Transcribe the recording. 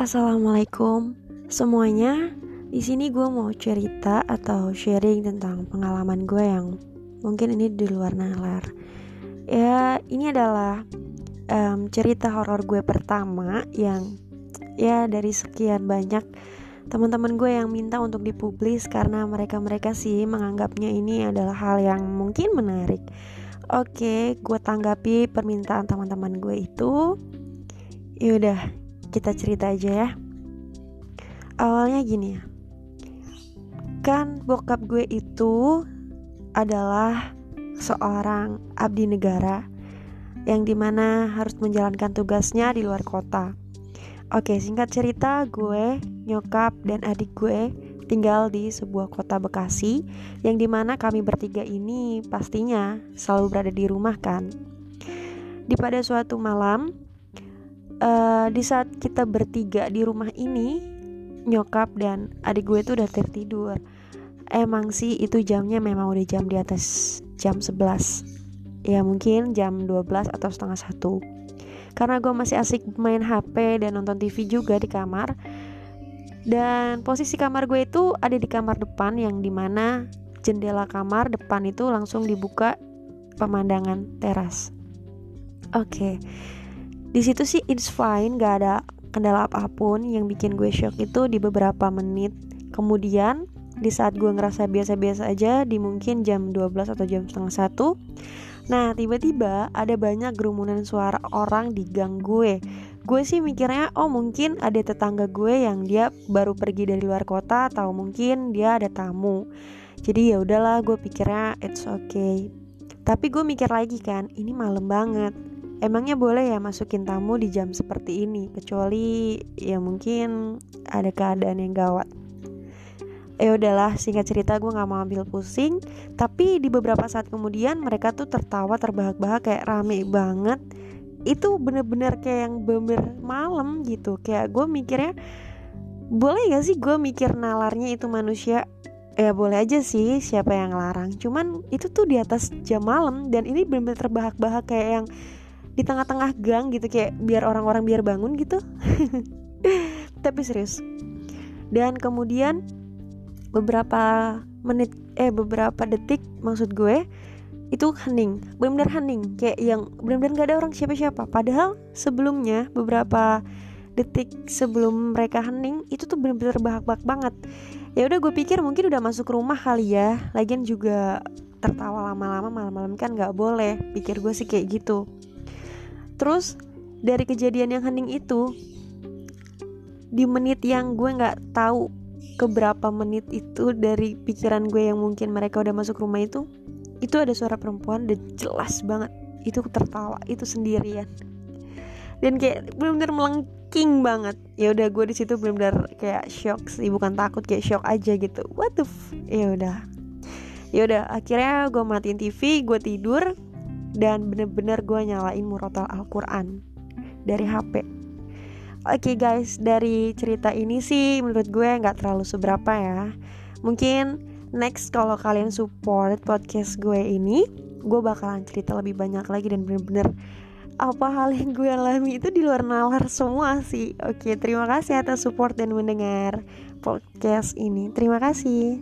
Assalamualaikum semuanya. Di sini gue mau cerita atau sharing tentang pengalaman gue yang mungkin ini di luar nalar. Ya, ini adalah um, cerita horor gue pertama yang ya dari sekian banyak teman-teman gue yang minta untuk dipublis karena mereka-mereka sih menganggapnya ini adalah hal yang mungkin menarik. Oke, gue tanggapi permintaan teman-teman gue itu. Yaudah, kita cerita aja ya. Awalnya gini ya kan bokap gue itu adalah seorang abdi negara yang di mana harus menjalankan tugasnya di luar kota. Oke singkat cerita gue nyokap dan adik gue tinggal di sebuah kota Bekasi yang di mana kami bertiga ini pastinya selalu berada di rumah kan. Di pada suatu malam uh, di saat kita bertiga di rumah ini nyokap dan adik gue tuh udah tertidur. Emang sih itu jamnya memang udah jam di atas jam 11 ya mungkin jam 12 atau setengah satu. Karena gue masih asik main HP dan nonton TV juga di kamar. Dan posisi kamar gue itu ada di kamar depan yang di mana jendela kamar depan itu langsung dibuka pemandangan teras. Oke okay di situ sih it's fine gak ada kendala apa pun. Yang bikin gue shock itu di beberapa menit. Kemudian di saat gue ngerasa biasa-biasa aja di mungkin jam 12 atau jam setengah satu Nah tiba-tiba ada banyak kerumunan suara orang di gang gue. Gue sih mikirnya oh mungkin ada tetangga gue yang dia baru pergi dari luar kota Atau mungkin dia ada tamu. Jadi ya udahlah gue pikirnya it's okay. Tapi gue mikir lagi kan ini malam banget Emangnya boleh ya masukin tamu di jam seperti ini kecuali ya mungkin ada keadaan yang gawat. Ya udahlah, singkat cerita gue nggak mau ambil pusing. Tapi di beberapa saat kemudian mereka tuh tertawa terbahak-bahak kayak rame banget. Itu bener-bener kayak yang bener malam gitu. Kayak gue mikirnya boleh gak sih gue mikir nalarnya itu manusia ya boleh aja sih siapa yang larang cuman itu tuh di atas jam malam dan ini bener-bener terbahak-bahak kayak yang di tengah-tengah gang gitu kayak biar orang-orang biar bangun gitu. Tapi serius. Dan kemudian beberapa menit eh beberapa detik maksud gue itu hening. Benar-benar hening. Kayak yang benar-benar gak ada orang siapa-siapa. Padahal sebelumnya beberapa detik sebelum mereka hening itu tuh benar-benar bahak-bahak banget. Ya udah gue pikir mungkin udah masuk rumah kali ya. Lagian juga tertawa lama-lama malam-malam kan nggak boleh. Pikir gue sih kayak gitu terus dari kejadian yang hening itu di menit yang gue nggak tahu keberapa menit itu dari pikiran gue yang mungkin mereka udah masuk rumah itu itu ada suara perempuan dan jelas banget. Itu tertawa itu sendirian. Dan kayak benar-benar melengking banget. Ya udah gue di situ benar-benar kayak shock sih bukan takut kayak shock aja gitu. What the f ya udah. Ya udah akhirnya gue matiin TV gue tidur dan bener-bener gue nyalain murotal Al-Quran dari HP Oke okay guys, dari cerita ini sih menurut gue nggak terlalu seberapa ya. Mungkin next kalau kalian support podcast gue ini, gue bakalan cerita lebih banyak lagi dan bener-bener apa hal yang gue alami itu di luar nalar semua sih. Oke, terima kasih atas support dan mendengar podcast ini. Terima kasih.